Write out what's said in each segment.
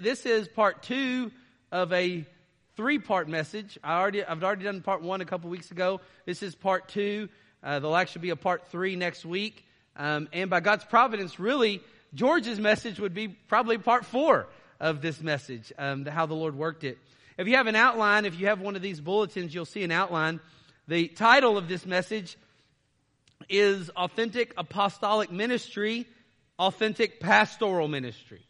this is part two of a three part message. I already, I've already done part one a couple weeks ago. This is part two. Uh, there'll actually be a part three next week. Um, and by God's providence, really, George's message would be probably part four of this message, um, how the Lord worked it. If you have an outline, if you have one of these bulletins, you'll see an outline. The title of this message is Authentic Apostolic Ministry, Authentic Pastoral Ministry.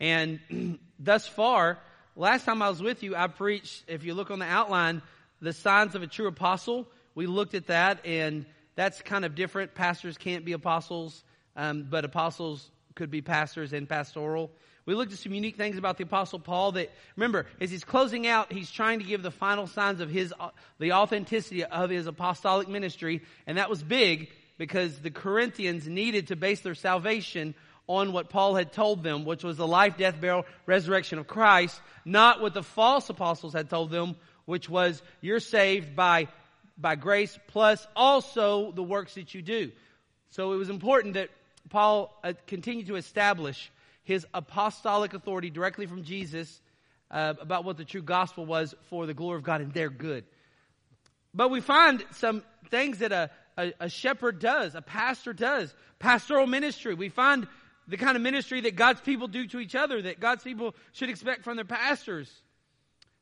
And thus far, last time I was with you, I preached, if you look on the outline, the signs of a true apostle. We looked at that, and that's kind of different. Pastors can't be apostles, um, but apostles could be pastors and pastoral. We looked at some unique things about the apostle Paul that, remember, as he's closing out, he's trying to give the final signs of his, the authenticity of his apostolic ministry. And that was big because the Corinthians needed to base their salvation on what Paul had told them, which was the life, death, burial, resurrection of Christ, not what the false apostles had told them, which was you're saved by, by grace plus also the works that you do. So it was important that Paul uh, continued to establish his apostolic authority directly from Jesus uh, about what the true gospel was for the glory of God and their good. But we find some things that a, a, a shepherd does, a pastor does, pastoral ministry. We find the kind of ministry that God's people do to each other, that God's people should expect from their pastors.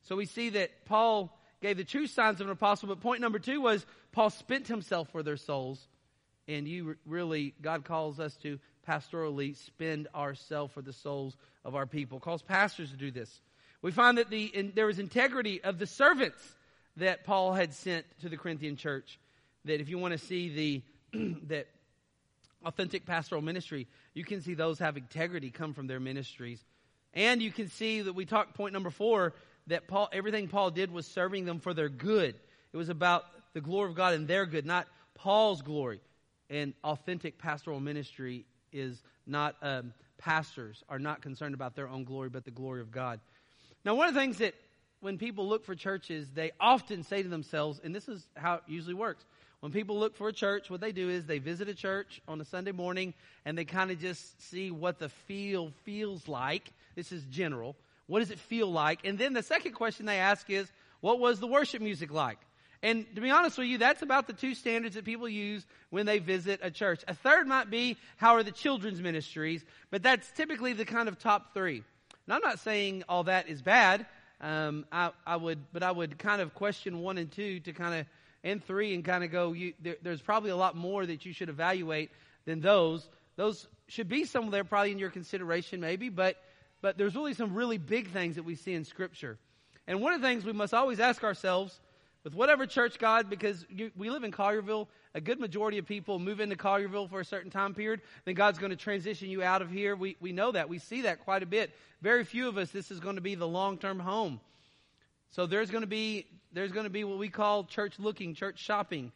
So we see that Paul gave the true signs of an apostle, but point number two was Paul spent himself for their souls. And you really, God calls us to pastorally spend ourselves for the souls of our people. Calls pastors to do this. We find that the, in, there was integrity of the servants that Paul had sent to the Corinthian church. That if you want to see the that authentic pastoral ministry, you can see those have integrity come from their ministries. And you can see that we talked point number four that Paul everything Paul did was serving them for their good. It was about the glory of God and their good, not Paul's glory. And authentic pastoral ministry is not, um, pastors are not concerned about their own glory, but the glory of God. Now, one of the things that when people look for churches, they often say to themselves, and this is how it usually works. When people look for a church, what they do is they visit a church on a Sunday morning and they kind of just see what the feel feels like. This is general. What does it feel like? And then the second question they ask is, what was the worship music like? And to be honest with you, that's about the two standards that people use when they visit a church. A third might be, how are the children's ministries? But that's typically the kind of top three. And I'm not saying all that is bad. Um, I, I, would, but I would kind of question one and two to kind of, and three and kind of go, you, there, there's probably a lot more that you should evaluate than those. Those should be some of there probably in your consideration maybe, but, but there's really some really big things that we see in scripture. And one of the things we must always ask ourselves with whatever church God, because you, we live in Collierville, a good majority of people move into Collierville for a certain time period, then God's going to transition you out of here. We, we know that. We see that quite a bit. Very few of us, this is going to be the long-term home. So there's going to be, there's going to be what we call church looking, church shopping.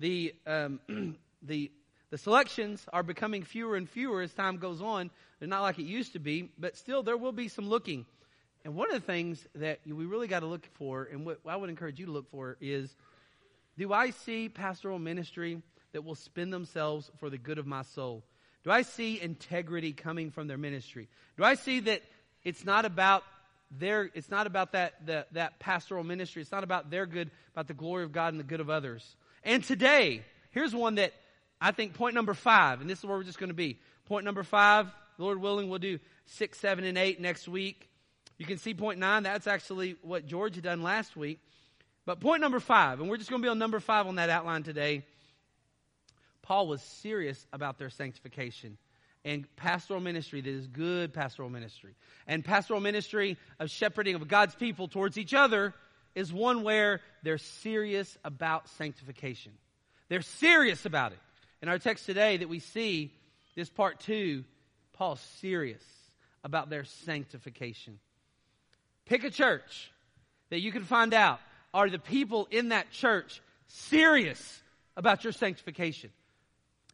The, um, the, the selections are becoming fewer and fewer as time goes on. They're not like it used to be, but still there will be some looking. And one of the things that we really got to look for, and what I would encourage you to look for, is do I see pastoral ministry that will spend themselves for the good of my soul? Do I see integrity coming from their ministry? Do I see that it's not about their, it's not about that, the, that pastoral ministry. It's not about their good, about the glory of God and the good of others. And today, here's one that I think point number five, and this is where we're just going to be. Point number five, Lord willing, we'll do six, seven, and eight next week. You can see point nine, that's actually what George had done last week. But point number five, and we're just going to be on number five on that outline today. Paul was serious about their sanctification and pastoral ministry that is good pastoral ministry. And pastoral ministry of shepherding of God's people towards each other is one where they're serious about sanctification. They're serious about it. In our text today that we see, this part two, Paul's serious about their sanctification. Pick a church that you can find out are the people in that church serious about your sanctification.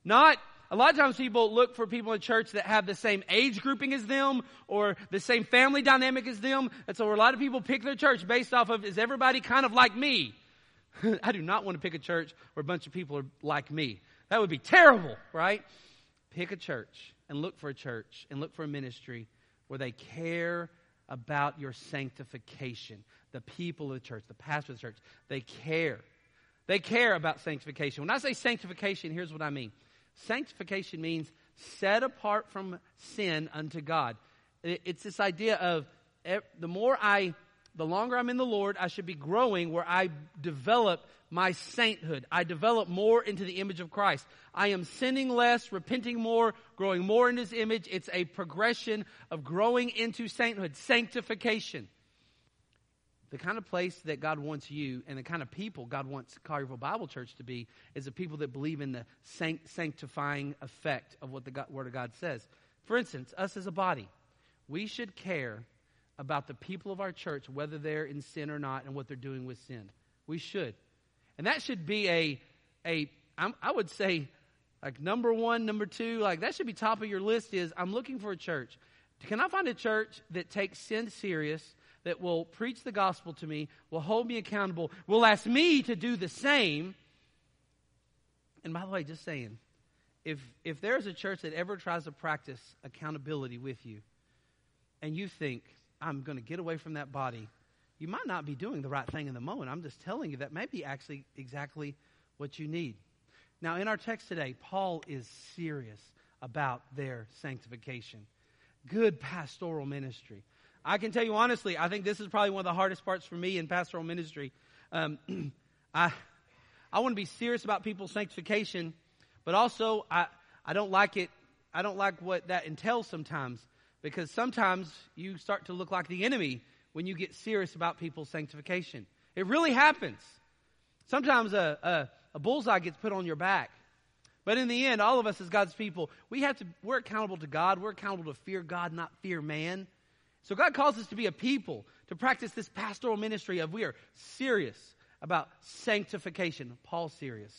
Not a lot of times people look for people in church that have the same age grouping as them or the same family dynamic as them. And so a lot of people pick their church based off of is everybody kind of like me? I do not want to pick a church where a bunch of people are like me. That would be terrible, right? Pick a church and look for a church and look for a ministry where they care about your sanctification. The people of the church, the pastor of the church, they care. They care about sanctification. When I say sanctification, here's what I mean. Sanctification means set apart from sin unto God. It's this idea of the more I, the longer I'm in the Lord, I should be growing where I develop my sainthood. I develop more into the image of Christ. I am sinning less, repenting more, growing more in His image. It's a progression of growing into sainthood, sanctification. The kind of place that God wants you and the kind of people God wants Collierville Bible Church to be is the people that believe in the sanctifying effect of what the God, Word of God says. For instance, us as a body, we should care about the people of our church, whether they're in sin or not, and what they're doing with sin. We should. And that should be a, a I would say, like number one, number two, like that should be top of your list is I'm looking for a church. Can I find a church that takes sin serious, that will preach the gospel to me, will hold me accountable, will ask me to do the same? And by the way, just saying, if, if there's a church that ever tries to practice accountability with you, and you think, I'm going to get away from that body, you might not be doing the right thing in the moment. I'm just telling you that may be actually exactly what you need. Now, in our text today, Paul is serious about their sanctification. Good pastoral ministry. I can tell you honestly, I think this is probably one of the hardest parts for me in pastoral ministry. Um, I, I want to be serious about people's sanctification, but also I, I don't like it. I don't like what that entails sometimes because sometimes you start to look like the enemy when you get serious about people's sanctification. It really happens. Sometimes a, a, a bullseye gets put on your back. But in the end, all of us as God's people, we have to, we're accountable to God. We're accountable to fear God, not fear man. So God calls us to be a people, to practice this pastoral ministry of we are serious about sanctification. Paul's serious.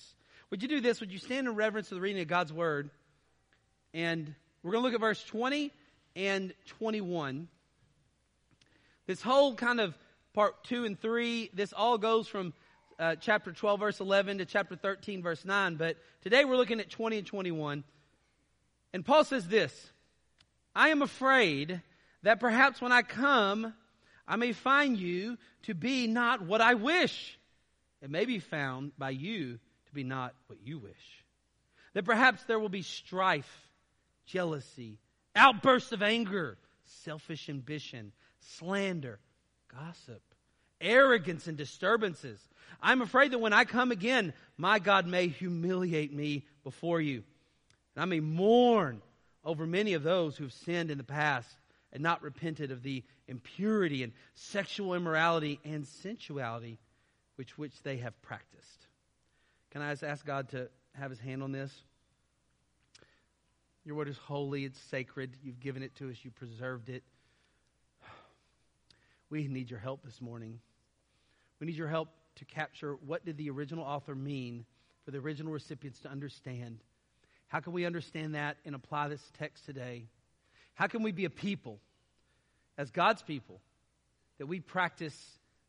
Would you do this? Would you stand in reverence to the reading of God's word? And we're going to look at verse 20 and 21. This whole kind of part two and three, this all goes from uh, chapter 12, verse 11 to chapter 13, verse 9. But today we're looking at 20 and 21. And Paul says this I am afraid that perhaps when I come, I may find you to be not what I wish. It may be found by you to be not what you wish. That perhaps there will be strife, jealousy, outbursts of anger, selfish ambition slander, gossip, arrogance, and disturbances. I'm afraid that when I come again, my God may humiliate me before you. And I may mourn over many of those who've sinned in the past and not repented of the impurity and sexual immorality and sensuality which which they have practiced. Can I just ask God to have his hand on this? Your word is holy, it's sacred. You've given it to us, you preserved it. We need your help this morning. We need your help to capture what did the original author mean for the original recipients to understand. How can we understand that and apply this text today? How can we be a people, as God's people, that we practice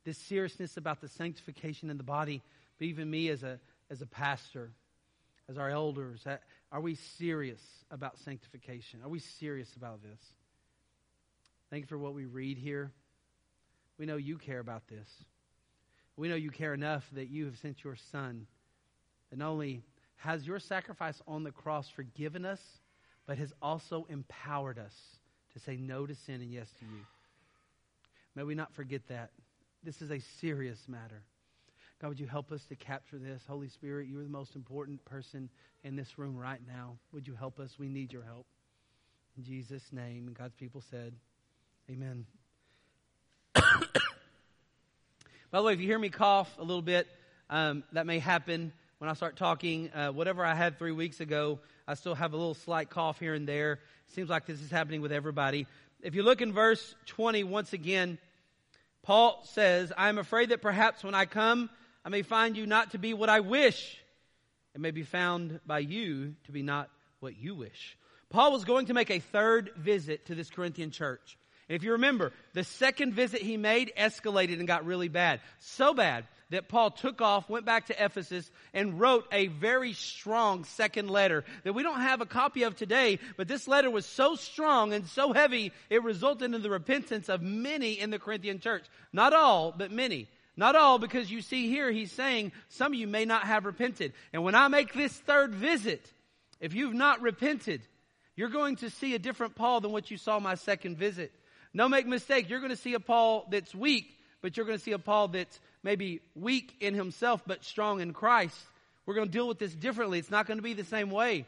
this seriousness about the sanctification in the body, but even me as a, as a pastor, as our elders, are we serious about sanctification? Are we serious about this? Thank you for what we read here. We know you care about this. We know you care enough that you have sent your son. And not only has your sacrifice on the cross forgiven us, but has also empowered us to say no to sin and yes to you. May we not forget that. This is a serious matter. God, would you help us to capture this? Holy Spirit, you are the most important person in this room right now. Would you help us? We need your help. In Jesus' name. And God's people said, Amen. By the way, if you hear me cough a little bit, um, that may happen when I start talking. Uh, whatever I had three weeks ago, I still have a little slight cough here and there. Seems like this is happening with everybody. If you look in verse 20, once again, Paul says, I am afraid that perhaps when I come, I may find you not to be what I wish. It may be found by you to be not what you wish. Paul was going to make a third visit to this Corinthian church. And if you remember, the second visit he made escalated and got really bad. So bad that Paul took off, went back to Ephesus, and wrote a very strong second letter that we don't have a copy of today, but this letter was so strong and so heavy, it resulted in the repentance of many in the Corinthian church. Not all, but many. Not all, because you see here, he's saying some of you may not have repented. And when I make this third visit, if you've not repented, you're going to see a different Paul than what you saw my second visit. No make mistake, you're going to see a Paul that's weak, but you're going to see a Paul that's maybe weak in himself, but strong in Christ. We're going to deal with this differently. It's not going to be the same way.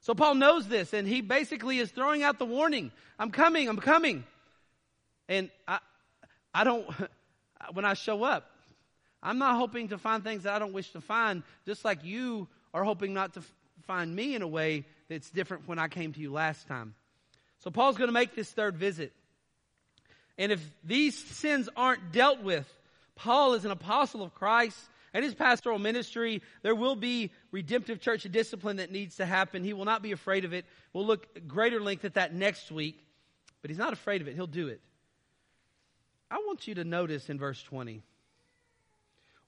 So Paul knows this, and he basically is throwing out the warning. I'm coming, I'm coming. And I, I don't, when I show up, I'm not hoping to find things that I don't wish to find, just like you are hoping not to find me in a way that's different when I came to you last time. So Paul's going to make this third visit. And if these sins aren't dealt with, Paul is an apostle of Christ and his pastoral ministry, there will be redemptive church discipline that needs to happen. He will not be afraid of it. We'll look greater length at that next week, but he's not afraid of it. He'll do it. I want you to notice in verse 20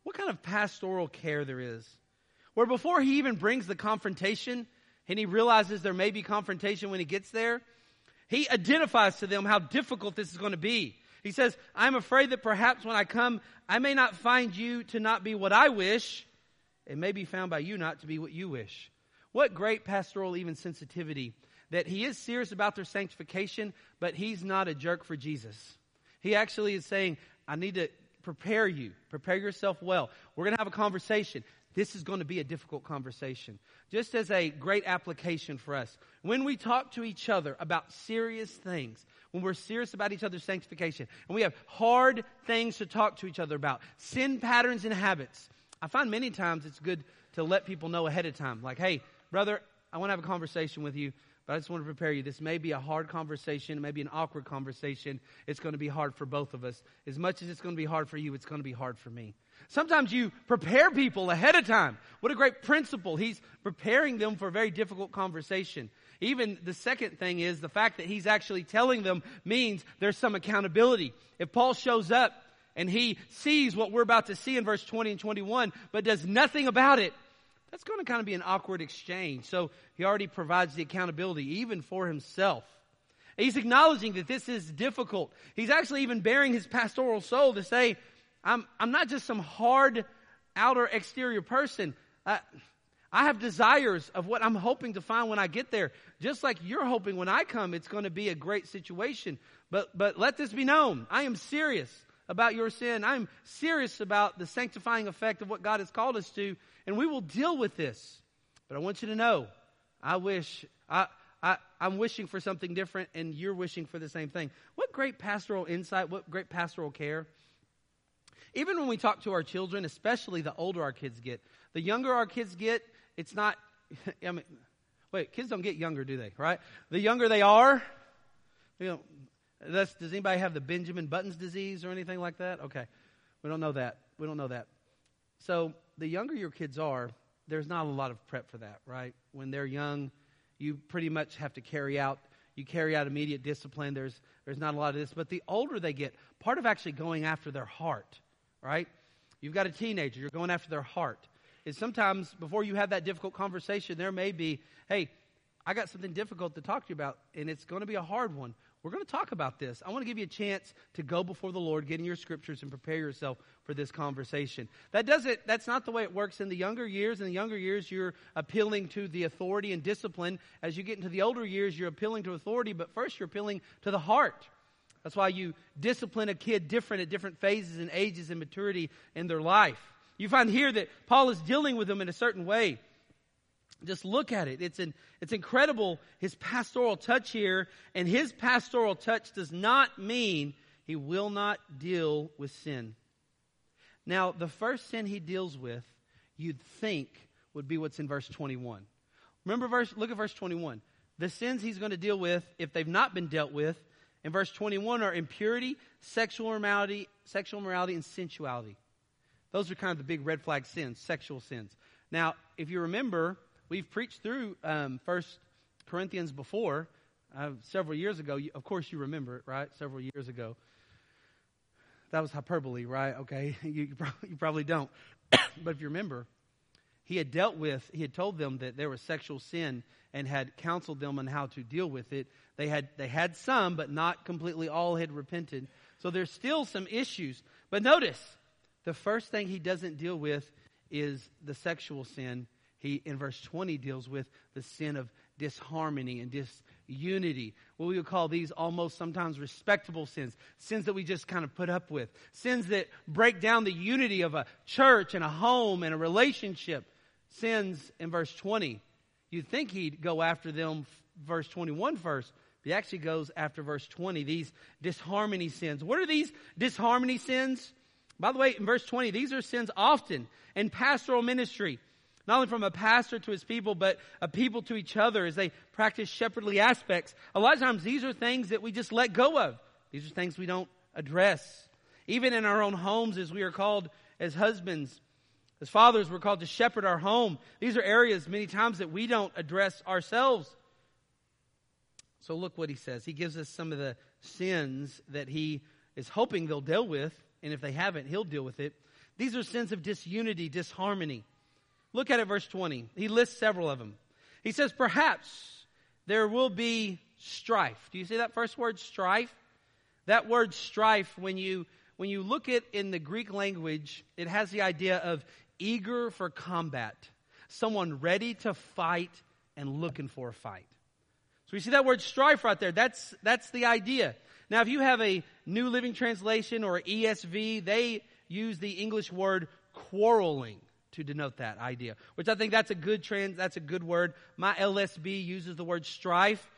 what kind of pastoral care there is. Where before he even brings the confrontation and he realizes there may be confrontation when he gets there, he identifies to them how difficult this is going to be. He says, I'm afraid that perhaps when I come, I may not find you to not be what I wish. It may be found by you not to be what you wish. What great pastoral even sensitivity that he is serious about their sanctification, but he's not a jerk for Jesus. He actually is saying, I need to prepare you, prepare yourself well. We're going to have a conversation. This is going to be a difficult conversation. Just as a great application for us. When we talk to each other about serious things, when we're serious about each other's sanctification, and we have hard things to talk to each other about, sin patterns and habits, I find many times it's good to let people know ahead of time. Like, hey, brother, I want to have a conversation with you. But I just want to prepare you. This may be a hard conversation, it may be an awkward conversation. It's going to be hard for both of us. As much as it's going to be hard for you, it's going to be hard for me. Sometimes you prepare people ahead of time. What a great principle. He's preparing them for a very difficult conversation. Even the second thing is the fact that he's actually telling them means there's some accountability. If Paul shows up and he sees what we're about to see in verse 20 and 21, but does nothing about it, that's going to kind of be an awkward exchange. So he already provides the accountability even for himself. He's acknowledging that this is difficult. He's actually even bearing his pastoral soul to say, I'm, I'm not just some hard outer exterior person. I, I have desires of what I'm hoping to find when I get there. Just like you're hoping when I come, it's going to be a great situation. But, but let this be known. I am serious about your sin. I'm serious about the sanctifying effect of what God has called us to and we will deal with this. But I want you to know, I wish, I, I, I'm wishing for something different, and you're wishing for the same thing. What great pastoral insight, what great pastoral care. Even when we talk to our children, especially the older our kids get, the younger our kids get, it's not, I mean, wait, kids don't get younger, do they? Right? The younger they are, you know, does anybody have the Benjamin Buttons disease or anything like that? Okay. We don't know that. We don't know that. So the younger your kids are, there's not a lot of prep for that, right? When they're young, you pretty much have to carry out you carry out immediate discipline. There's there's not a lot of this, but the older they get, part of actually going after their heart, right? You've got a teenager, you're going after their heart. Is sometimes before you have that difficult conversation, there may be, hey, I got something difficult to talk to you about, and it's going to be a hard one. We're going to talk about this. I want to give you a chance to go before the Lord, get in your scriptures, and prepare yourself for this conversation. That doesn't, that's not the way it works in the younger years. In the younger years, you're appealing to the authority and discipline. As you get into the older years, you're appealing to authority, but first you're appealing to the heart. That's why you discipline a kid different at different phases and ages and maturity in their life. You find here that Paul is dealing with them in a certain way. Just look at it. It's, an, it's incredible, his pastoral touch here. And his pastoral touch does not mean he will not deal with sin. Now, the first sin he deals with, you'd think would be what's in verse 21. Remember verse, look at verse 21. The sins he's going to deal with, if they've not been dealt with, in verse 21 are impurity, sexual immorality, sexual immorality, and sensuality. Those are kind of the big red flag sins, sexual sins. Now, if you remember, We've preached through um, First Corinthians before, uh, several years ago. Of course, you remember it, right? Several years ago. That was hyperbole, right? Okay, you, you probably don't. but if you remember, he had dealt with, he had told them that there was sexual sin and had counseled them on how to deal with it. They had, they had some, but not completely all had repented. So there's still some issues. But notice, the first thing he doesn't deal with is the sexual sin. He, in verse 20, deals with the sin of disharmony and disunity. What we would call these almost sometimes respectable sins. Sins that we just kind of put up with. Sins that break down the unity of a church and a home and a relationship. Sins in verse 20. You'd think he'd go after them, verse 21 first. He actually goes after verse 20, these disharmony sins. What are these disharmony sins? By the way, in verse 20, these are sins often in pastoral ministry not only from a pastor to his people, but a people to each other as they practice shepherdly aspects. A lot of times these are things that we just let go of. These are things we don't address. Even in our own homes, as we are called as husbands, as fathers, we're called to shepherd our home. These are areas many times that we don't address ourselves. So look what he says. He gives us some of the sins that he is hoping they'll deal with, and if they haven't, he'll deal with it. These are sins of disunity, disharmony. Look at it, verse 20. He lists several of them. He says, Perhaps there will be strife. Do you see that first word, strife? That word strife, when you, when you look at in the Greek language, it has the idea of eager for combat, someone ready to fight and looking for a fight. So we see that word strife right there. That's, that's the idea. Now, if you have a New Living Translation or ESV, they use the English word quarreling to denote that idea, which I think that's a good trans, that's a good word. My LSB uses the word strife.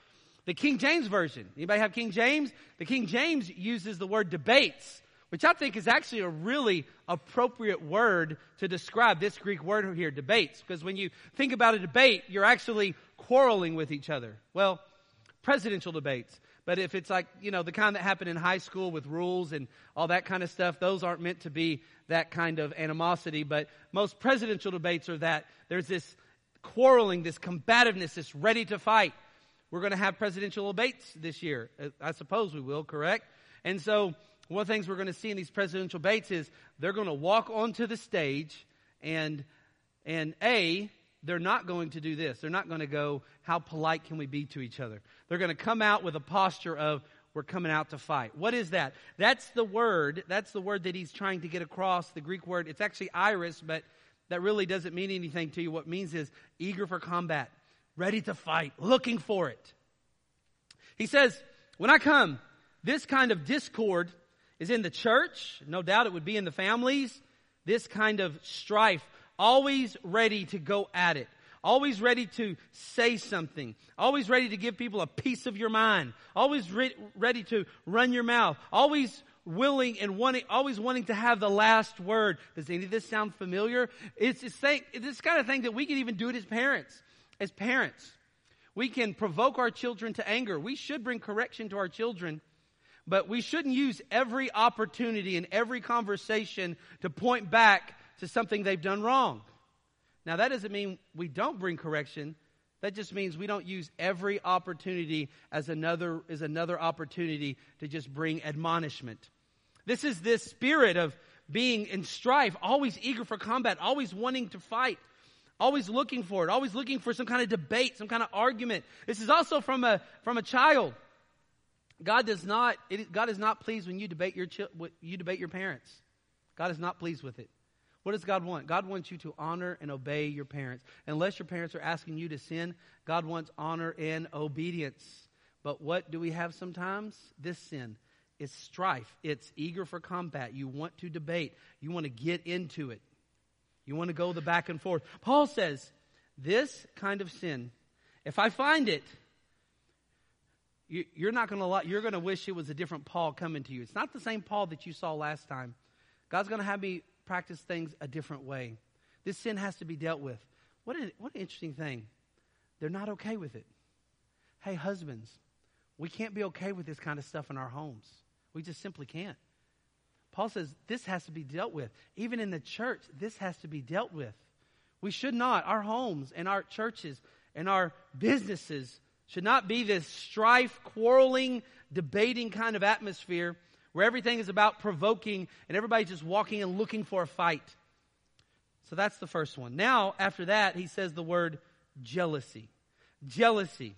The King James Version, anybody have King James? The King James uses the word debates, which I think is actually a really appropriate word to describe this Greek word here, debates. Because when you think about a debate, you're actually quarreling with each other. Well, presidential debates. But if it's like, you know, the kind that happened in high school with rules and all that kind of stuff, those aren't meant to be that kind of animosity. But most presidential debates are that there's this quarreling, this combativeness, this ready to fight. We're going to have presidential debates this year. Uh, I suppose we will, correct? And so one of the things we're going to see in these presidential debates is they're going to walk onto the stage and, and A, they're not going to do this. They're not going to go, how polite can we be to each other? They're going to come out with a posture of, we're coming out to fight. What is that? That's the word, that's the word that he's trying to get across, the Greek word. It's actually eris, but that really doesn't mean anything to you. What it means is eager for combat, ready to fight, looking for it. He says, when I come, this kind of discord is in the church. No doubt it would be in the families. This kind of strife always ready to go at it, always ready to say something, always ready to give people a piece of your mind, always re- ready to run your mouth, always willing and wanting, always wanting to have the last word. Does any of this sound familiar? It's, it's, this kind of thing that we can even do it as parents. As parents, we can provoke our children to anger. We should bring correction to our children but we shouldn't use every opportunity in every conversation to point back to something they've done wrong. Now, that doesn't mean we don't bring correction. That just means we don't use every opportunity as another, as another opportunity to just bring admonishment. This is this spirit of being in strife, always eager for combat, always wanting to fight, always looking for it, always looking for some kind of debate, some kind of argument. This is also from a, from a child. God does not, it, God is not pleased when you debate your, you debate your parents. God is not pleased with it. What does God want? God wants you to honor and obey your parents. Unless your parents are asking you to sin, God wants honor and obedience. But what do we have sometimes? This sin. It's strife. It's eager for combat. You want to debate. You want to get into it. You want to go the back and forth. Paul says, this kind of sin, if I find it, you're not going to you're going to wish it was a different Paul coming to you. It's not the same Paul that you saw last time. God's going to have me practice things a different way. This sin has to be dealt with. What an, what an interesting thing. They're not okay with it. Hey, husbands, we can't be okay with this kind of stuff in our homes. We just simply can't. Paul says this has to be dealt with. Even in the church, this has to be dealt with. We should not, our homes and our churches and our businesses should not be this strife, quarreling, debating kind of atmosphere where everything is about provoking and everybody's just walking and looking for a fight. So that's the first one. Now, after that, he says the word jealousy. Jealousy.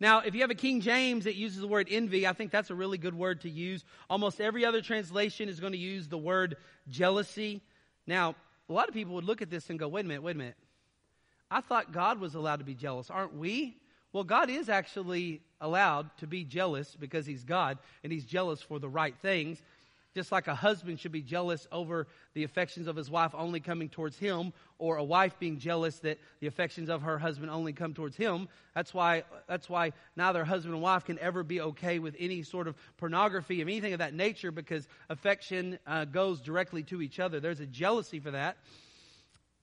Now, if you have a King James that uses the word envy, I think that's a really good word to use. Almost every other translation is going to use the word jealousy. Now, a lot of people would look at this and go, wait a minute, wait a minute. I thought God was allowed to be jealous. Aren't we? Well, God is actually allowed to be jealous because He's God and He's jealous for the right things. Just like a husband should be jealous over the affections of his wife only coming towards him, or a wife being jealous that the affections of her husband only come towards him. That's why, that's why neither husband and wife can ever be okay with any sort of pornography or anything of that nature because affection uh, goes directly to each other. There's a jealousy for that.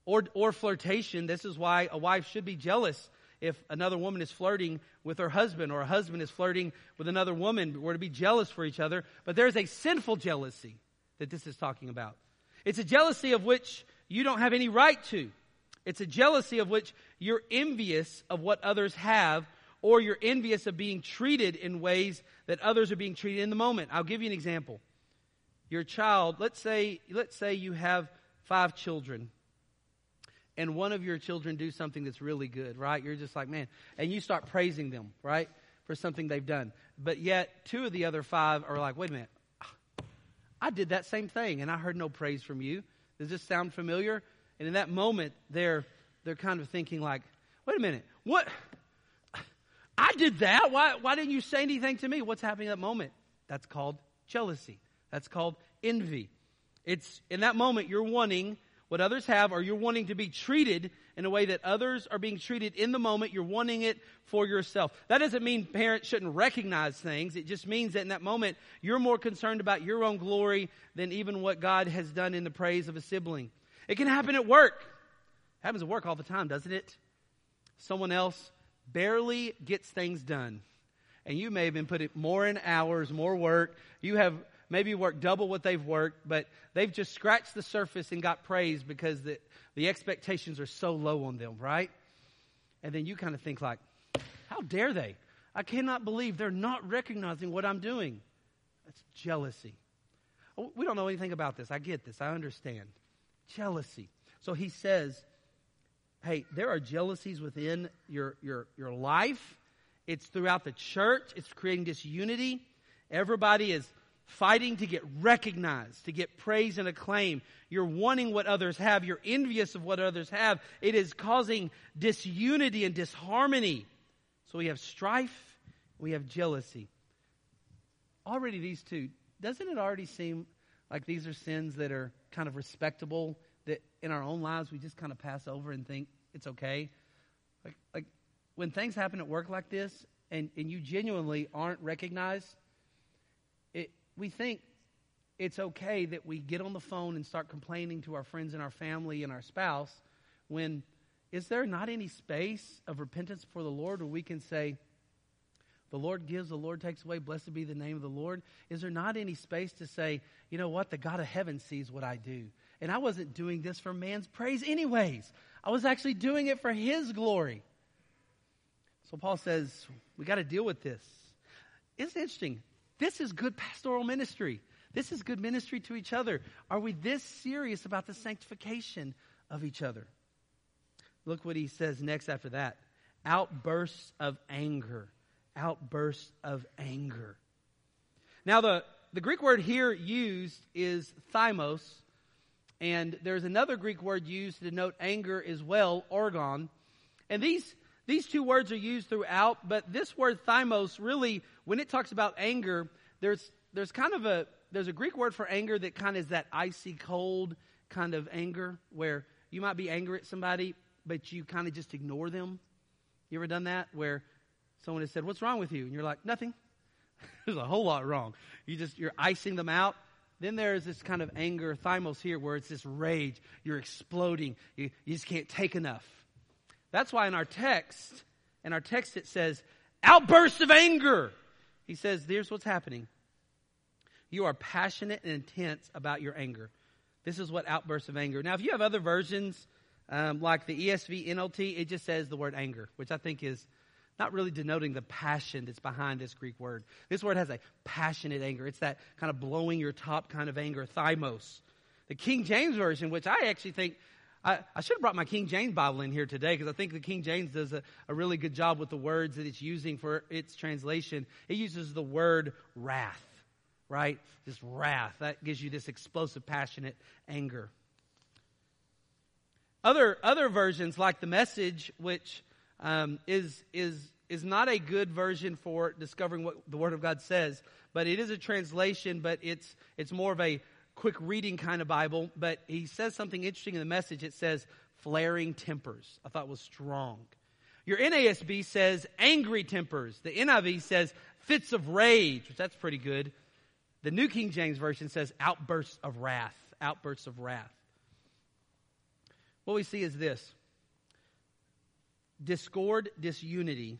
Or, or flirtation. This is why a wife should be jealous if another woman is flirting with her husband or a husband is flirting with another woman. We're to be jealous for each other. But there's a sinful jealousy that this is talking about. It's a jealousy of which you don't have any right to. It's a jealousy of which you're envious of what others have or you're envious of being treated in ways that others are being treated in the moment. I'll give you an example. Your child, let's say, let's say you have five children and one of your children do something that's really good, right? You're just like, man, and you start praising them, right, for something they've done. But yet, two of the other five are like, wait a minute, I did that same thing and I heard no praise from you. Does this sound familiar? And in that moment, they're they're kind of thinking like, wait a minute, what? I did that. Why why didn't you say anything to me? What's happening at that moment? That's called jealousy. That's called envy. It's in that moment you're wanting what others have, or you're wanting to be treated in a way that others are being treated in the moment. You're wanting it for yourself. That doesn't mean parents shouldn't recognize things. It just means that in that moment, you're more concerned about your own glory than even what God has done in the praise of a sibling. It can happen at work. It happens at work all the time, doesn't it? Someone else barely gets things done. And you may have been putting more in hours, more work. You have maybe worked double what they've worked, but they've just scratched the surface and got praise because the, the expectations are so low on them, right? And then you kind of think like, how dare they? I cannot believe they're not recognizing what I'm doing. That's jealousy. Oh, we don't know anything about this. I get this. I understand. Jealousy. So he says, hey, there are jealousies within your, your, your life. It's throughout the church. It's creating disunity. Everybody is fighting to get recognized, to get praise and acclaim. You're wanting what others have. You're envious of what others have. It is causing disunity and disharmony. So we have strife, we have jealousy. Already, these two, doesn't it already seem like these are sins that are kind of respectable, that in our own lives we just kind of pass over and think it's okay? Like, like when things happen at work like this and, and you genuinely aren't recognized, we think it's okay that we get on the phone and start complaining to our friends and our family and our spouse when is there not any space of repentance for the Lord where we can say, the Lord gives, the Lord takes away, blessed be the name of the Lord? Is there not any space to say, you know what, the God of heaven sees what I do? And I wasn't doing this for man's praise, anyways. I was actually doing it for his glory. So Paul says, we got to deal with this. It's interesting. This is good pastoral ministry. This is good ministry to each other. Are we this serious about the sanctification of each other? Look what he says next after that outbursts of anger. Outbursts of anger. Now, the, the Greek word here used is thymos, and there's another Greek word used to denote anger as well, orgon. And these these two words are used throughout, but this word thymos really, when it talks about anger, there's, there's kind of a, there's a Greek word for anger that kind of is that icy cold kind of anger where you might be angry at somebody, but you kind of just ignore them. You ever done that where someone has said, what's wrong with you? And you're like, nothing. There's a whole lot wrong. You just, you're icing them out. Then there's this kind of anger, thymos here, where it's this rage. You're exploding. You, you just can't take enough. That's why in our text, in our text it says, outbursts of anger. He says, here's what's happening. You are passionate and intense about your anger. This is what outbursts of anger. Now, if you have other versions, um, like the ESV NLT, it just says the word anger, which I think is not really denoting the passion that's behind this Greek word. This word has a passionate anger. It's that kind of blowing your top kind of anger, thymos. The King James Version, which I actually think, I, I should have brought my King James Bible in here today because I think the King James does a, a really good job with the words that it's using for its translation. It uses the word wrath, right? This wrath. That gives you this explosive, passionate anger. Other, other versions, like the message, which um, is, is, is not a good version for discovering what the Word of God says, but it is a translation, but it's, it's more of a quick reading kind of Bible. But he says something interesting in the message. It says, flaring tempers. I thought was strong. Your NASB says angry tempers. The NIV says fits of rage, which that's pretty good. The New King James Version says outbursts of wrath. Outbursts of wrath. What we see is this discord, disunity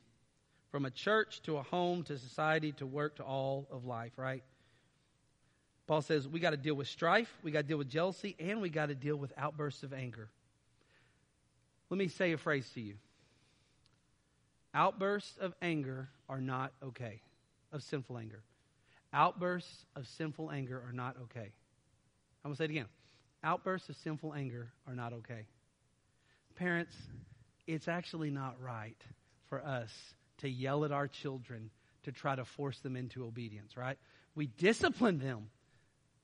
from a church to a home to society to work to all of life, right? Paul says we got to deal with strife, we got to deal with jealousy, and we got to deal with outbursts of anger. Let me say a phrase to you. Outbursts of anger are not okay, of sinful anger. Outbursts of sinful anger are not okay. I'm going to say it again. Outbursts of sinful anger are not okay. Parents, it's actually not right for us to yell at our children to try to force them into obedience, right? We discipline them,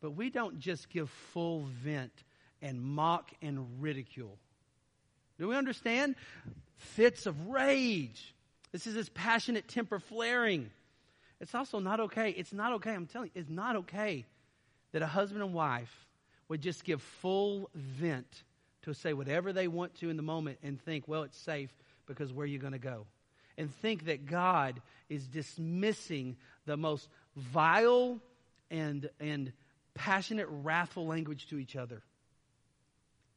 but we don't just give full vent and mock and ridicule. Do we understand? Fits of rage. This is this passionate temper flaring. It's also not okay. It's not okay. I'm telling you, it's not okay that a husband and wife would just give full vent to say whatever they want to in the moment and think, well, it's safe because where are you going to go? And think that God is dismissing the most vile and, and passionate, wrathful language to each other.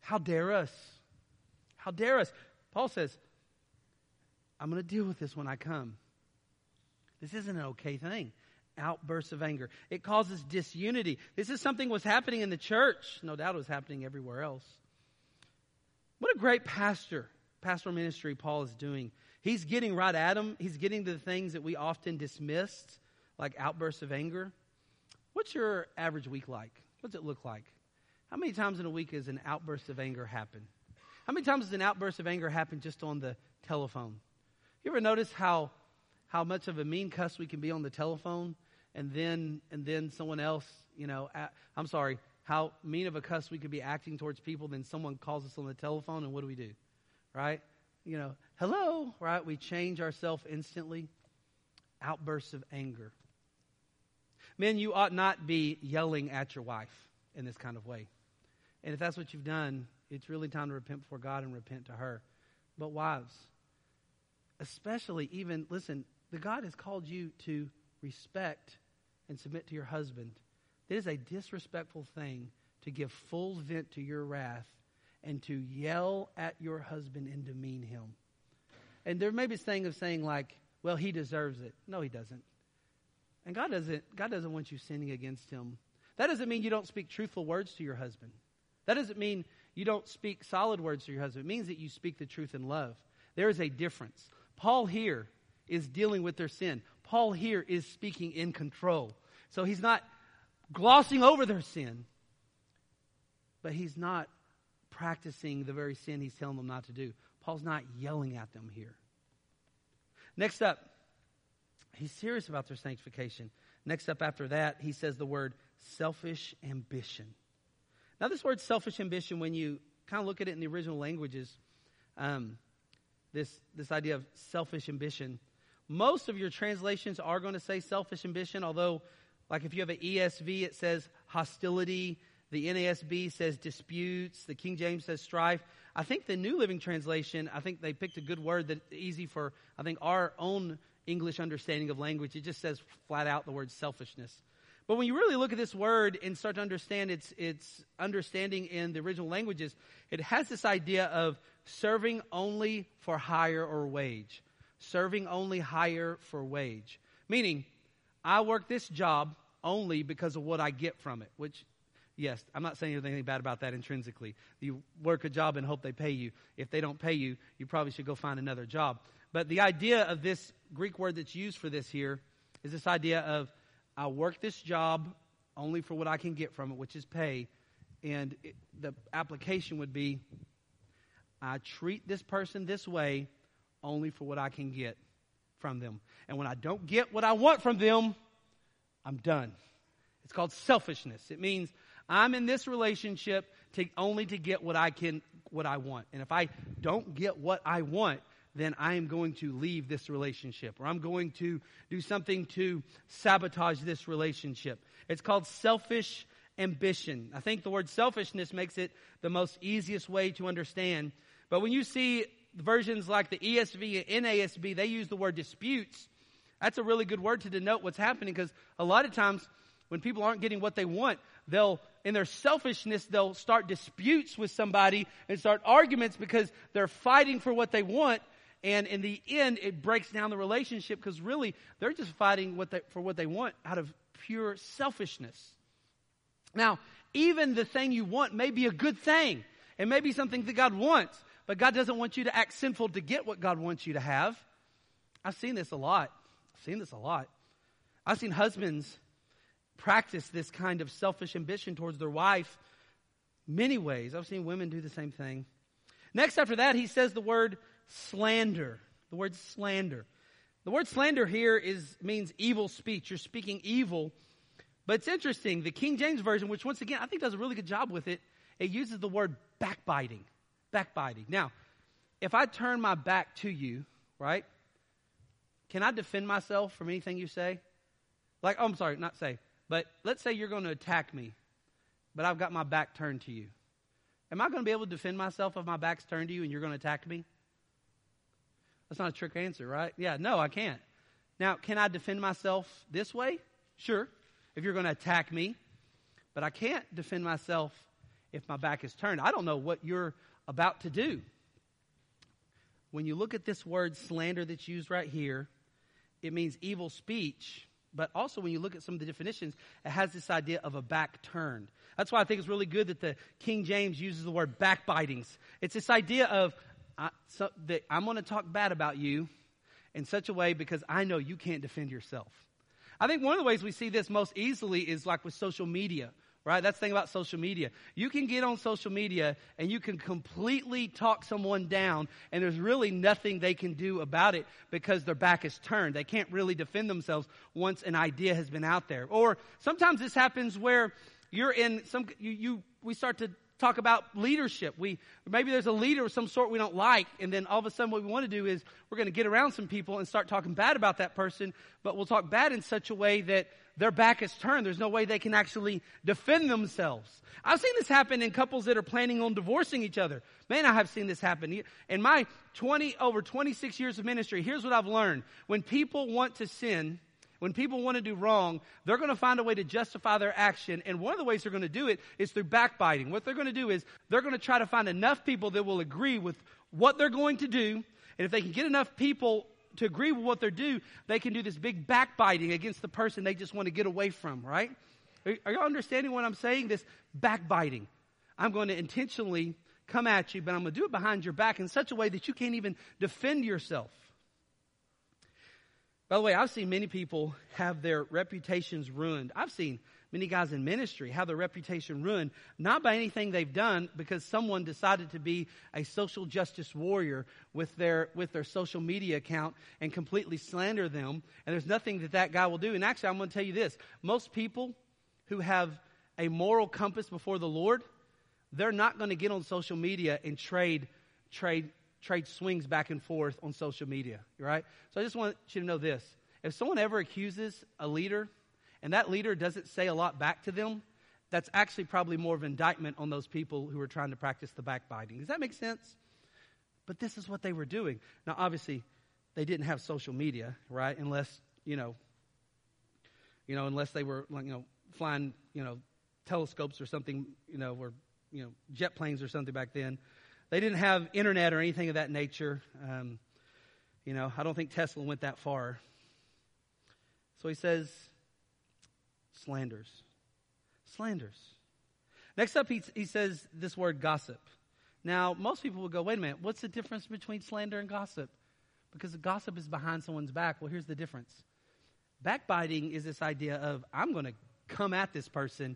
How dare us? How dare us? Paul says, I'm going to deal with this when I come. This isn't an okay thing. Outbursts of anger. It causes disunity. This is something was happening in the church. No doubt it was happening everywhere else. What a great pastor, pastoral ministry Paul is doing. He's getting right at them. He's getting to the things that we often dismissed, like outbursts of anger. What's your average week like? What does it look like? How many times in a week does an outburst of anger happen? How many times does an outburst of anger happen just on the telephone? You ever notice how how much of a mean cuss we can be on the telephone, and then and then someone else, you know, I'm sorry, how mean of a cuss we could be acting towards people, then someone calls us on the telephone, and what do we do? Right? You know, hello, right? We change ourselves instantly. Outbursts of anger. Men, you ought not be yelling at your wife in this kind of way. And if that's what you've done, it's really time to repent before God and repent to her. But wives, especially even, listen, the God has called you to respect and submit to your husband it is a disrespectful thing to give full vent to your wrath and to yell at your husband and demean him. And there may be this thing of saying like, well, he deserves it. No, he doesn't. And God doesn't, God doesn't want you sinning against him. That doesn't mean you don't speak truthful words to your husband. That doesn't mean you don't speak solid words to your husband. It means that you speak the truth in love. There is a difference. Paul here is dealing with their sin. Paul here is speaking in control. So he's not glossing over their sin, but he's not practicing the very sin he's telling them not to do. Paul's not yelling at them here. Next up, he's serious about their sanctification. Next up after that, he says the word selfish ambition. Now, this word selfish ambition, when you kind of look at it in the original languages, um, this, this idea of selfish ambition, most of your translations are going to say selfish ambition, although like if you have an ESV, it says hostility. The NASB says disputes. The King James says strife. I think the New Living Translation, I think they picked a good word that's easy for, I think, our own English understanding of language. It just says flat out the word selfishness. But when you really look at this word and start to understand its, its understanding in the original languages, it has this idea of serving only for hire or wage. Serving only hire for wage. Meaning, I work this job only because of what I get from it, which, yes, I'm not saying anything bad about that intrinsically. You work a job and hope they pay you. If they don't pay you, you probably should go find another job. But the idea of this Greek word that's used for this here is this idea of I work this job only for what I can get from it, which is pay. And it, the application would be I treat this person this way only for what I can get from them. And when I don't get what I want from them, I'm done. It's called selfishness. It means I'm in this relationship to only to get what I can what I want. And if I don't get what I want, then I am going to leave this relationship or I'm going to do something to sabotage this relationship. It's called selfish ambition. I think the word selfishness makes it the most easiest way to understand. But when you see versions like the ESV and NASB, they use the word disputes. That's a really good word to denote what's happening because a lot of times when people aren't getting what they want, they'll, in their selfishness, they'll start disputes with somebody and start arguments because they're fighting for what they want and in the end, it breaks down the relationship because really they're just fighting what they, for what they want out of pure selfishness. Now, even the thing you want may be a good thing. It may be something that God wants, but God doesn't want you to act sinful to get what God wants you to have. I've seen this a lot. I've seen this a lot. I've seen husbands practice this kind of selfish ambition towards their wife many ways. I've seen women do the same thing. Next, after that, he says the word slander. The word slander. The word slander here is means evil speech. You're speaking evil. But it's interesting. The King James Version, which once again I think does a really good job with it, it uses the word backbiting. Backbiting. Now, if I turn my back to you, right? Can I defend myself from anything you say? Like, oh, I'm sorry, not say, but let's say you're going to attack me, but I've got my back turned to you. Am I going to be able to defend myself if my back's turned to you and you're going to attack me? That's not a trick answer, right? Yeah, no, I can't. Now, can I defend myself this way? Sure, if you're going to attack me. But I can't defend myself if my back is turned. I don't know what you're about to do. When you look at this word slander that's used right here, it means evil speech. But also, when you look at some of the definitions, it has this idea of a back turned. That's why I think it's really good that the King James uses the word backbitings. It's this idea of I, so that I'm going to talk bad about you in such a way because I know you can't defend yourself. I think one of the ways we see this most easily is like with social media, right? That's the thing about social media. You can get on social media and you can completely talk someone down and there's really nothing they can do about it because their back is turned. They can't really defend themselves once an idea has been out there. Or sometimes this happens where you're in some, you, you we start to talk about leadership. We maybe there's a leader of some sort we don't like, and then all of a sudden what we want to do is we're going to get around some people and start talking bad about that person, but we'll talk bad in such a way that their back is turned. There's no way they can actually defend themselves. I've seen this happen in couples that are planning on divorcing each other. Man, I have seen this happen. In my 20 over 26 years of ministry, here's what I've learned. When people want to sin, when people want to do wrong, they're going to find a way to justify their action. And one of the ways they're going to do it is through backbiting. What they're going to do is they're going to try to find enough people that will agree with what they're going to do. And if they can get enough people to agree with what they're doing, they can do this big backbiting against the person they just want to get away from, right? Are, are y'all understanding what I'm saying? This backbiting. I'm going to intentionally come at you, but I'm going to do it behind your back in such a way that you can't even defend yourself. By the way, I've seen many people have their reputations ruined. I've seen many guys in ministry have their reputation ruined, not by anything they've done, because someone decided to be a social justice warrior with their, with their social media account and completely slander them. And there's nothing that that guy will do. And actually, I'm going to tell you this. Most people who have a moral compass before the Lord, they're not going to get on social media and trade, trade trade swings back and forth on social media, right? So I just want you to know this. If someone ever accuses a leader and that leader doesn't say a lot back to them, that's actually probably more of indictment on those people who are trying to practice the backbiting. Does that make sense? But this is what they were doing. Now, obviously, they didn't have social media, right? Unless, you know, you know, unless they were, you know, flying, you know, telescopes or something, you know, or, you know, jet planes or something back then. They didn't have internet or anything of that nature. Um, you know, I don't think Tesla went that far. So he says, slanders. Slanders. Next up, he, he says this word gossip. Now, most people will go, wait a minute, what's the difference between slander and gossip? because the gossip is behind someone's back. Well, here's the difference. Backbiting is this idea of I'm going to come at this person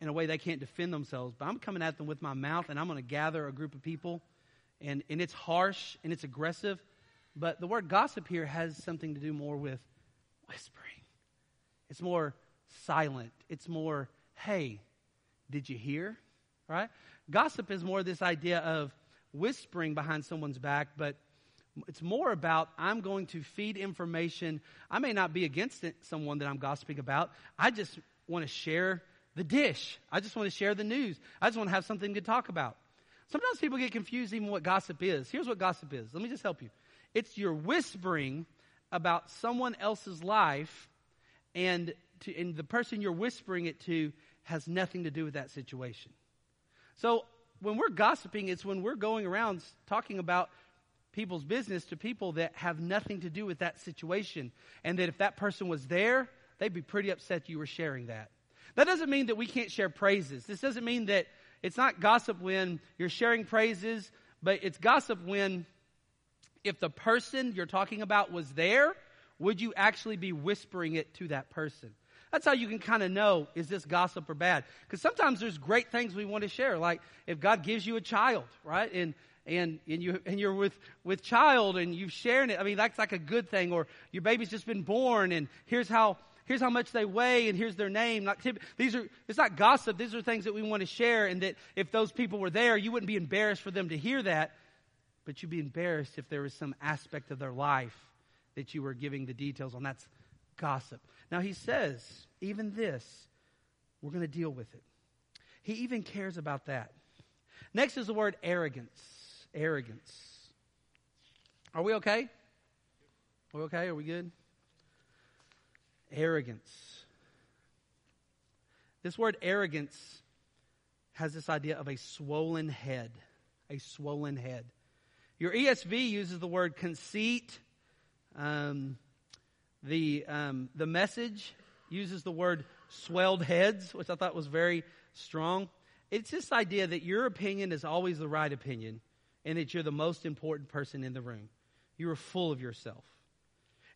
in a way they can't defend themselves, but I'm coming at them with my mouth and I'm going to gather a group of people. And, and it's harsh and it's aggressive. But the word gossip here has something to do more with whispering. It's more silent. It's more, hey, did you hear? Right? Gossip is more this idea of whispering behind someone's back, but it's more about I'm going to feed information. I may not be against it, someone that I'm gossiping about. I just want to share the dish. I just want to share the news. I just want to have something to talk about. Sometimes people get confused even what gossip is. Here's what gossip is. Let me just help you. It's your whispering about someone else's life and, to, and the person you're whispering it to has nothing to do with that situation. So when we're gossiping, it's when we're going around talking about people's business to people that have nothing to do with that situation. And that if that person was there, they'd be pretty upset you were sharing that. That doesn't mean that we can't share praises. This doesn't mean that it's not gossip when you're sharing praises, but it's gossip when if the person you're talking about was there, would you actually be whispering it to that person? That's how you can kind of know is this gossip or bad? Because sometimes there's great things we want to share, like if God gives you a child, right? And and and you and you're with with child and you've shared it. I mean, that's like a good thing. Or your baby's just been born, and here's how here's how much they weigh, and here's their name. Not these are it's not gossip. These are things that we want to share, and that if those people were there, you wouldn't be embarrassed for them to hear that, but you'd be embarrassed if there was some aspect of their life that you were giving the details on. That's gossip. Now he says, even this, we're going to deal with it. He even cares about that. Next is the word arrogance arrogance. Are we okay? Are we okay? Are we good? Arrogance. This word arrogance has this idea of a swollen head. A swollen head. Your ESV uses the word conceit. Um, the, um, the message uses the word swelled heads, which I thought was very strong. It's this idea that your opinion is always the right opinion and that you're the most important person in the room. You are full of yourself.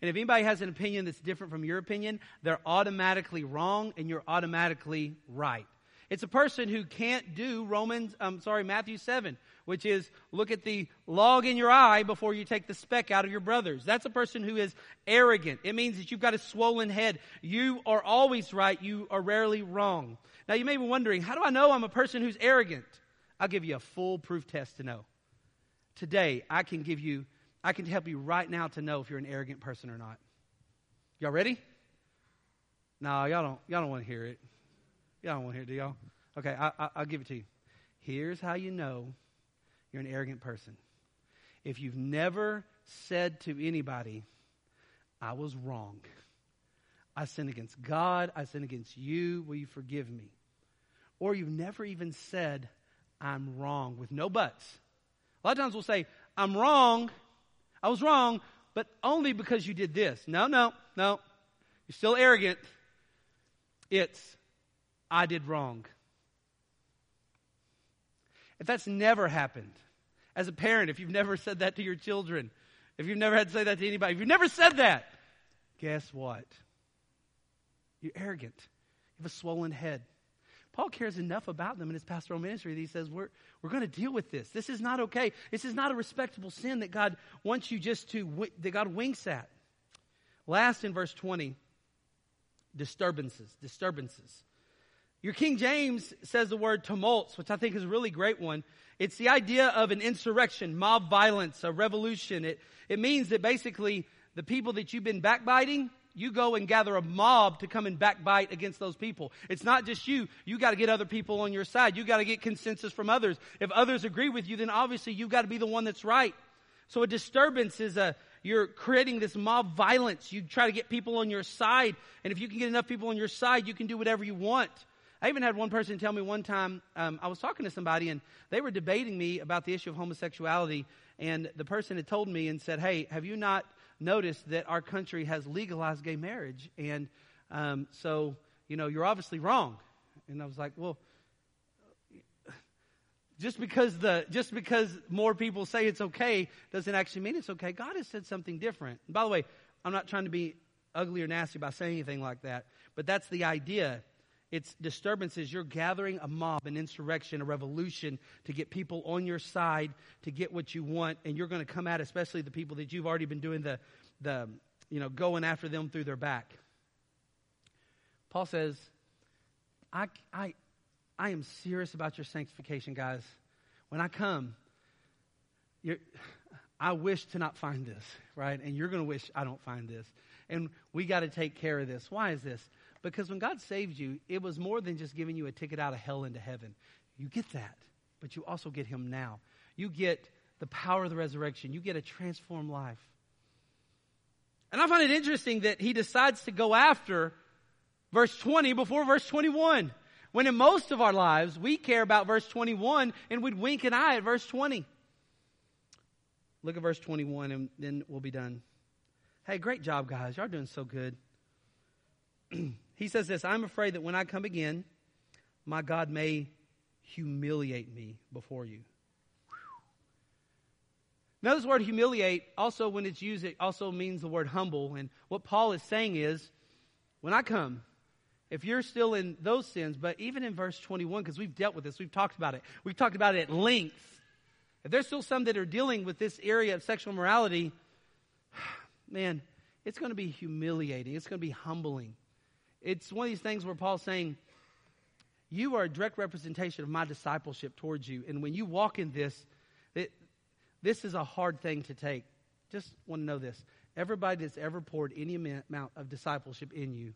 And if anybody has an opinion that's different from your opinion, they're automatically wrong and you're automatically right. It's a person who can't do Romans, I'm sorry, Matthew 7, which is look at the log in your eye before you take the speck out of your brother's. That's a person who is arrogant. It means that you've got a swollen head. You are always right. You are rarely wrong. Now you may be wondering, how do I know I'm a person who's arrogant? I'll give you a foolproof test to know today, I can give you, I can help you right now to know if you're an arrogant person or not. Y'all ready? No, y'all don't, y'all don't want to hear it. Y'all don't want to hear it, do y'all? Okay, I, I, I'll give it to you. Here's how you know you're an arrogant person. If you've never said to anybody, I was wrong. I sinned against God. I sinned against you. Will you forgive me? Or you've never even said, I'm wrong with no buts. A lot of times we'll say, I'm wrong. I was wrong, but only because you did this. No, no, no. You're still arrogant. It's, I did wrong. If that's never happened, as a parent, if you've never said that to your children, if you've never had to say that to anybody, if you've never said that, guess what? You're arrogant. You have a swollen head. Paul cares enough about them in his pastoral ministry that he says, We're, we're going to deal with this. This is not okay. This is not a respectable sin that God wants you just to, that God winks at. Last in verse 20, disturbances. Disturbances. Your King James says the word tumults, which I think is a really great one. It's the idea of an insurrection, mob violence, a revolution. It, it means that basically the people that you've been backbiting, you go and gather a mob to come and backbite against those people. It's not just you. You got to get other people on your side. You got to get consensus from others. If others agree with you, then obviously you've got to be the one that's right. So a disturbance is a, you're creating this mob violence. You try to get people on your side. And if you can get enough people on your side, you can do whatever you want. I even had one person tell me one time, um, I was talking to somebody and they were debating me about the issue of homosexuality. And the person had told me and said, Hey, have you not noticed that our country has legalized gay marriage. And um, so, you know, you're obviously wrong. And I was like, well, just because the just because more people say it's okay doesn't actually mean it's okay. God has said something different. And by the way, I'm not trying to be ugly or nasty by saying anything like that, but that's the idea. It's disturbances. You're gathering a mob, an insurrection, a revolution to get people on your side, to get what you want, and you're going to come at especially the people that you've already been doing the, the you know, going after them through their back. Paul says, I, I, I am serious about your sanctification, guys. When I come, I wish to not find this, right? And you're going to wish I don't find this. And we got to take care of this. Why is this? Because when God saved you, it was more than just giving you a ticket out of hell into heaven. You get that, but you also get Him now. You get the power of the resurrection. You get a transformed life. And I find it interesting that He decides to go after verse 20 before verse 21. When in most of our lives, we care about verse 21 and we'd wink an eye at verse 20. Look at verse 21 and then we'll be done. Hey, great job, guys. Y'all doing so good. he says this I'm afraid that when I come again, my God may humiliate me before you. Now, this word humiliate, also when it's used, it also means the word humble. And what Paul is saying is, when I come, if you're still in those sins, but even in verse 21, because we've dealt with this, we've talked about it, we've talked about it at length. If there's still some that are dealing with this area of sexual morality, man, it's going to be humiliating. It's going to be humbling. It's one of these things where Paul's saying, You are a direct representation of my discipleship towards you. And when you walk in this, it, this is a hard thing to take. Just want to know this. Everybody that's ever poured any amount of discipleship in you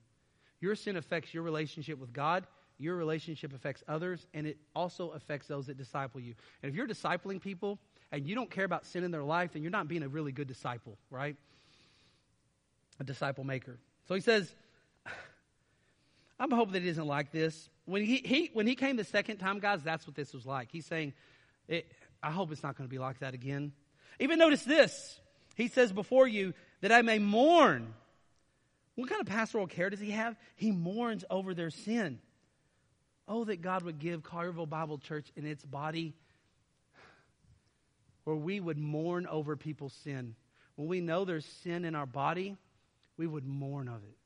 your sin affects your relationship with God, your relationship affects others, and it also affects those that disciple you. And if you're discipling people and you don't care about sin in their life, then you're not being a really good disciple, right? A disciple maker. So he says, I'm hoping that it isn't like this. When he, he, when he came the second time, guys, that's what this was like. He's saying, I hope it's not going to be like that again. Even notice this. He says, Before you, that I may mourn what kind of pastoral care does he have? He mourns over their sin. Oh, that God would give Collierville Bible Church in its body where we would mourn over people's sin. When we know there's sin in our body, we would mourn of it.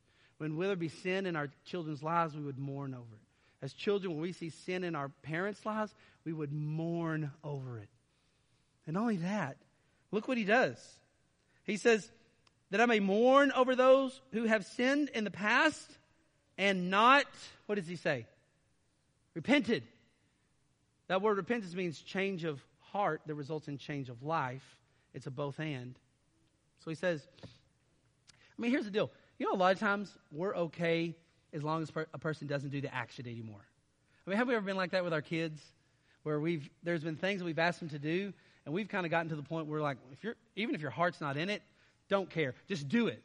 When there be sin in our children's lives, we would mourn over it. As children, when we see sin in our parents' lives, we would mourn over it. And not only that, look what he does. He says, that I may mourn over those who have sinned in the past and not, what does he say? Repented. That word repentance means change of heart that results in change of life. It's a both and. So he says, I mean, here's the deal. You know, a lot of times we're okay as long as a person doesn't do the action anymore. I mean, have we ever been like that with our kids? Where we've, there's been things that we've asked them to do, and we've kind of gotten to the point where, like, if you're, even if your heart's not in it, don't care. Just do it.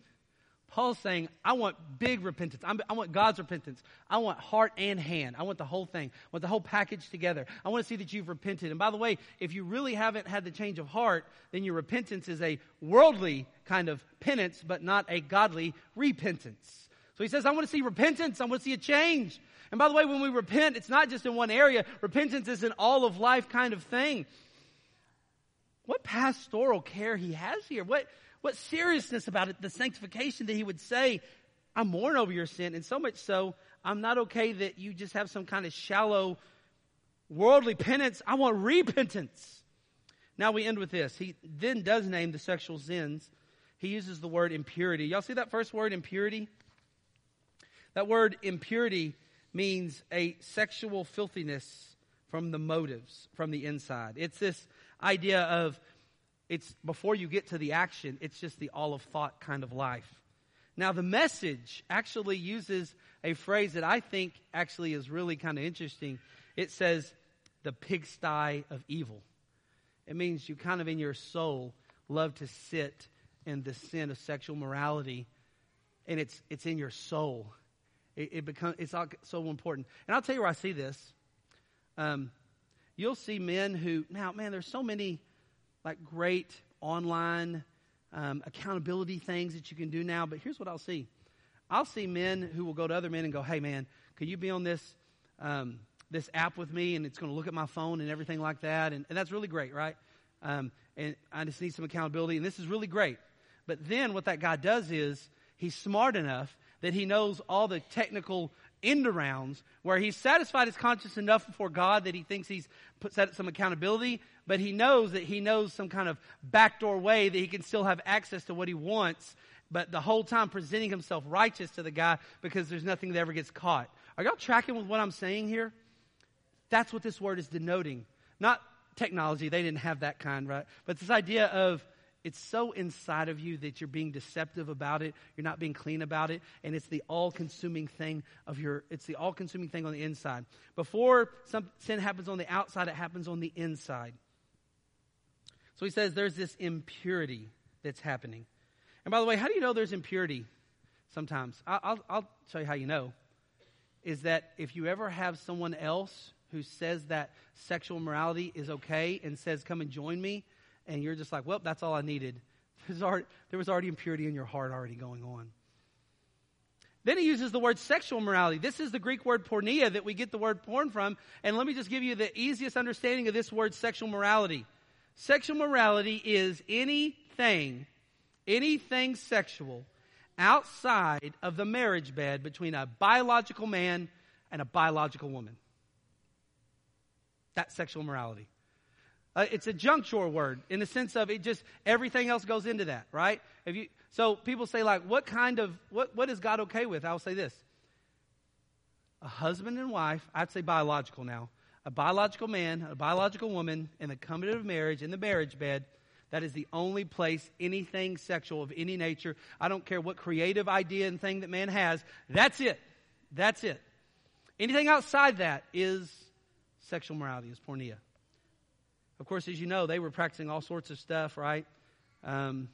Paul's saying, I want big repentance. I'm, i want God's repentance. I want heart and hand. I want the whole thing. I want the whole package together. I want to see that you've repented. And by the way, if you really haven't had the change of heart, then your repentance is a worldly kind of penance, but not a godly repentance. So he says, I want to see repentance. I want to see a change. And by the way, when we repent, it's not just in one area. Repentance is an all of life kind of thing. What pastoral care he has here. What, what seriousness about it, the sanctification that he would say, I mourn over your sin, and so much so, I'm not okay that you just have some kind of shallow worldly penance. I want repentance. Now we end with this. He then does name the sexual sins. He uses the word impurity. Y'all see that first word, impurity? That word impurity means a sexual filthiness from the motives, from the inside. It's this idea of it's before you get to the action, it's just the all of thought kind of life. Now, the message actually uses a phrase that I think actually is really kind of interesting. It says, the pigsty of evil. It means you kind of in your soul love to sit in the sin of sexual morality, and it's, it's in your soul. It, it becomes, it's all so important. And I'll tell you where I see this. Um, you'll see men who, now, man, there's so many like great online um, accountability things that you can do now. But here's what I'll see I'll see men who will go to other men and go, hey, man, could you be on this um, this app with me and it's going to look at my phone and everything like that. And, and that's really great, right? Um, and I just need some accountability. And this is really great. But then what that guy does is he's smart enough that he knows all the technical end rounds where he's satisfied his conscience enough before God that he thinks he's put, set some accountability, but he knows that he knows some kind of backdoor way that he can still have access to what he wants, but the whole time presenting himself righteous to the guy because there's nothing that ever gets caught. Are y'all tracking with what I'm saying here? That's what this word is denoting. Not technology, they didn't have that kind, right? But this idea of it's so inside of you that you're being deceptive about it, you're not being clean about it, and it's the all-consuming thing of your it's the all-consuming thing on the inside. Before some sin happens on the outside, it happens on the inside. So he says there's this impurity that's happening. And by the way, how do you know there's impurity sometimes? I'll, I'll show you how you know. Is that if you ever have someone else who says that sexual morality is okay and says, come and join me, and you're just like, well, that's all I needed. Already, there was already impurity in your heart already going on. Then he uses the word sexual morality. This is the Greek word porneia that we get the word porn from. And let me just give you the easiest understanding of this word sexual morality. Sexual morality is anything, anything sexual outside of the marriage bed between a biological man and a biological woman. That's sexual morality. Uh, it's a juncture word in the sense of it just everything else goes into that, right? If you so people say like, what kind of what what is God okay with? I'll say this: a husband and wife. I'd say biological now. A biological man, a biological woman, in the covenant of marriage, in the marriage bed. That is the only place anything sexual of any nature. I don't care what creative idea and thing that man has. That's it. That's it. Anything outside that is sexual morality, is porneia. Of course, as you know, they were practicing all sorts of stuff, right? Um,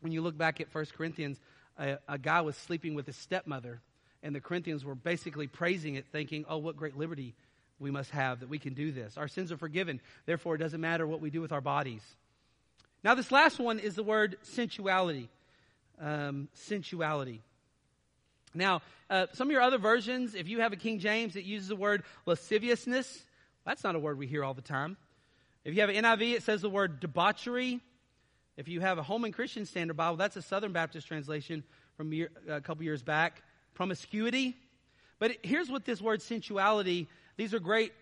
when you look back at 1 Corinthians, a, a, guy was sleeping with his stepmother, and the Corinthians were basically praising it, thinking, oh, what great liberty we must have that we can do this. Our sins are forgiven, therefore, it doesn't matter what we do with our bodies. Now, this last one is the word sensuality. Um, sensuality. Now, uh, some of your other versions, if you have a King James that uses the word lasciviousness, that's not a word we hear all the time. If you have an NIV, it says the word debauchery. If you have a Holman Christian Standard Bible, that's a Southern Baptist translation from year, a couple years back. Promiscuity. But here's what this word sensuality, these are great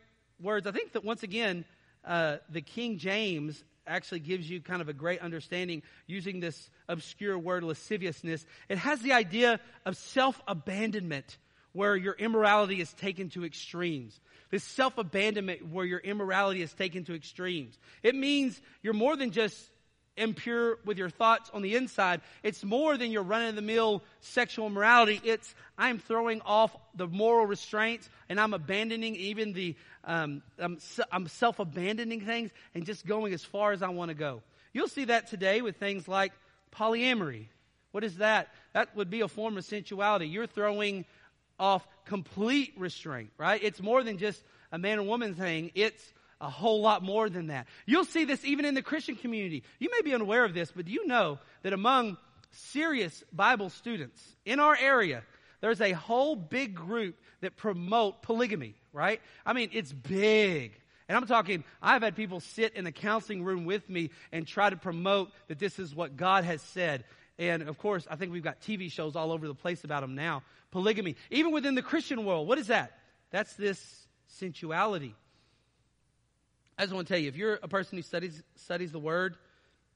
words. I think that once again, uh, the King James actually gives you kind of a great understanding using this obscure word lasciviousness. It has the idea of self abandonment where your immorality is taken to extremes. This self abandonment where your immorality is taken to extremes. It means you're more than just impure with your thoughts on the inside. It's more than your run of the mill sexual morality. It's I'm throwing off the moral restraints and I'm abandoning even the, um, I'm, I'm self abandoning things and just going as far as I want to go. You'll see that today with things like polyamory. What is that? That would be a form of sensuality. You're throwing off complete restraint, right? It's more than just a man and woman thing. It's a whole lot more than that. You'll see this even in the Christian community. You may be unaware of this, but do you know that among serious Bible students in our area, there's a whole big group that promote polygamy, right? I mean, it's big. And I'm talking, I've had people sit in the counseling room with me and try to promote that this is what God has said. And of course, I think we've got TV shows all over the place about them now. Polygamy. Even within the Christian world, what is that? That's this sensuality. I just want to tell you, if you're a person who studies studies the Word,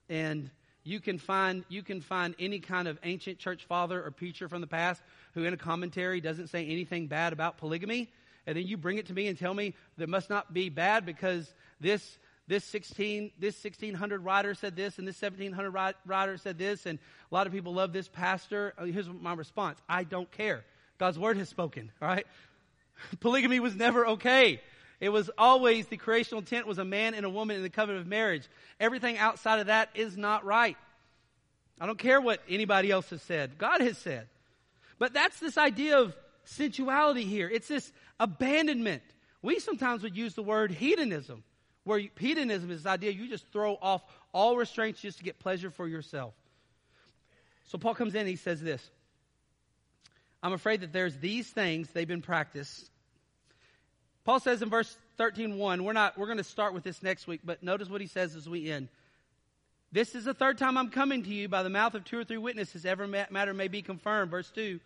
and you can find you can find any kind of ancient church father or preacher from the past who, in a commentary, doesn't say anything bad about polygamy, and then you bring it to me and tell me that must not be bad because this this 16 this 1600 writer said this and this 1700 writer said this and a lot of people love this pastor. Uh, here's my response. I don't care. God's word has spoken all right? Polygamy was never okay. It was always the creational intent was a man and a woman in the covenant of marriage. Everything outside of that is not right. I don't care what anybody else has said. God has said. But that's this idea of sensuality here. It's this abandonment. We sometimes would use the word hedonism where hedonism is this idea you just throw off all restraints just to get pleasure for yourself. So Paul comes in and he says this I'm afraid that there's these things they've been practiced. Paul says in verse 13:1, we're not we're going to start with this next week, but notice what he says as we end. This is the third time I'm coming to you by the mouth of two or three witnesses every matter may be confirmed. Verse 2.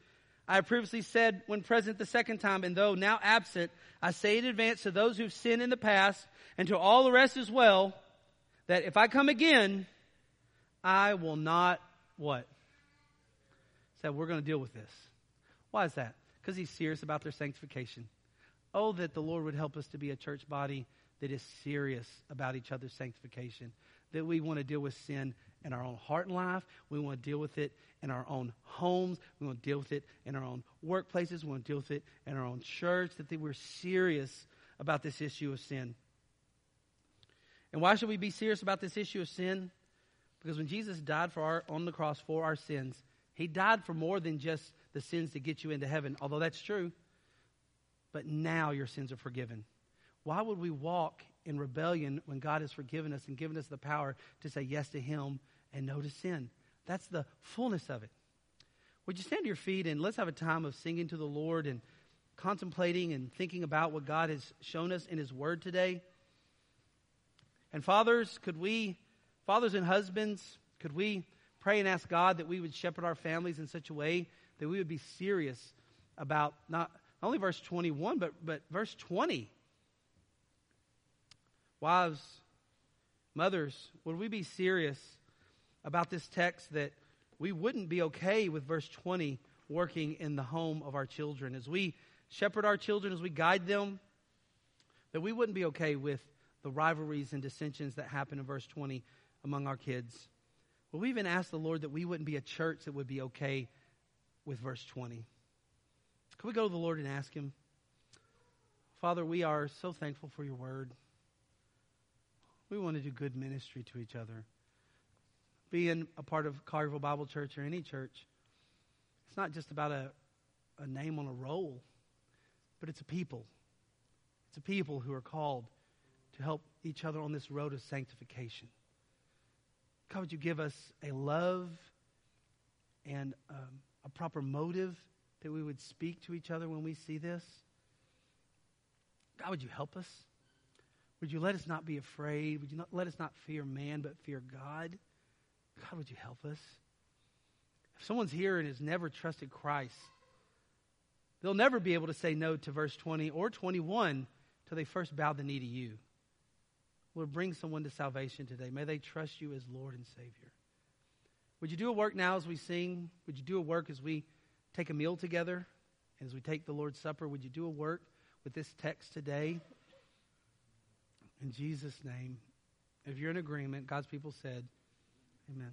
I have previously said when present the second time, and though now absent, I say in advance to those who've sinned in the past and to all the rest as well, that if I come again, I will not what? Said we're going to deal with this. Why is that? Because he's serious about their sanctification. Oh, that the Lord would help us to be a church body that is serious about each other's sanctification. That we want to deal with sin in our own heart and life. We want to deal with it in our own homes. We want to deal with it in our own workplaces. We want to deal with it in our own church. That we're serious about this issue of sin. And why should we be serious about this issue of sin? Because when Jesus died for our, on the cross for our sins, he died for more than just the sins to get you into heaven, although that's true. But now your sins are forgiven. Why would we walk in rebellion when God has forgiven us and given us the power to say yes to Him and no to sin? That's the fullness of it. Would you stand to your feet and let's have a time of singing to the Lord and contemplating and thinking about what God has shown us in His Word today? And fathers, could we, fathers and husbands, could we pray and ask God that we would shepherd our families in such a way that we would be serious about not, not only verse 21, but, but verse 20. Wives, mothers, would we be serious about this text that we wouldn't be okay with verse 20 working in the home of our children? As we shepherd our children, as we guide them, that we wouldn't be okay with the rivalries and dissensions that happen in verse 20 among our kids. Well, we even asked the Lord that we wouldn't be a church that would be okay with verse 20. Could we go to the Lord and ask Him? Father, we are so thankful for your word. We want to do good ministry to each other. Being a part of Collierville Bible Church or any church, it's not just about a, a name on a roll, but it's a people. It's a people who are called to help each other on this road of sanctification. God, would you give us a love and um, a proper motive that we would speak to each other when we see this? God, would you help us? Would you let us not be afraid? Would you not let us not fear man, but fear God? God, would you help us? If someone's here and has never trusted Christ, they'll never be able to say no to verse 20 or 21 till they first bow the knee to you. Lord, bring someone to salvation today. May they trust you as Lord and Savior. Would you do a work now as we sing? Would you do a work as we take a meal together? As we take the Lord's Supper, would you do a work with this text today? In Jesus' name. If you're in agreement, God's people said, Amen.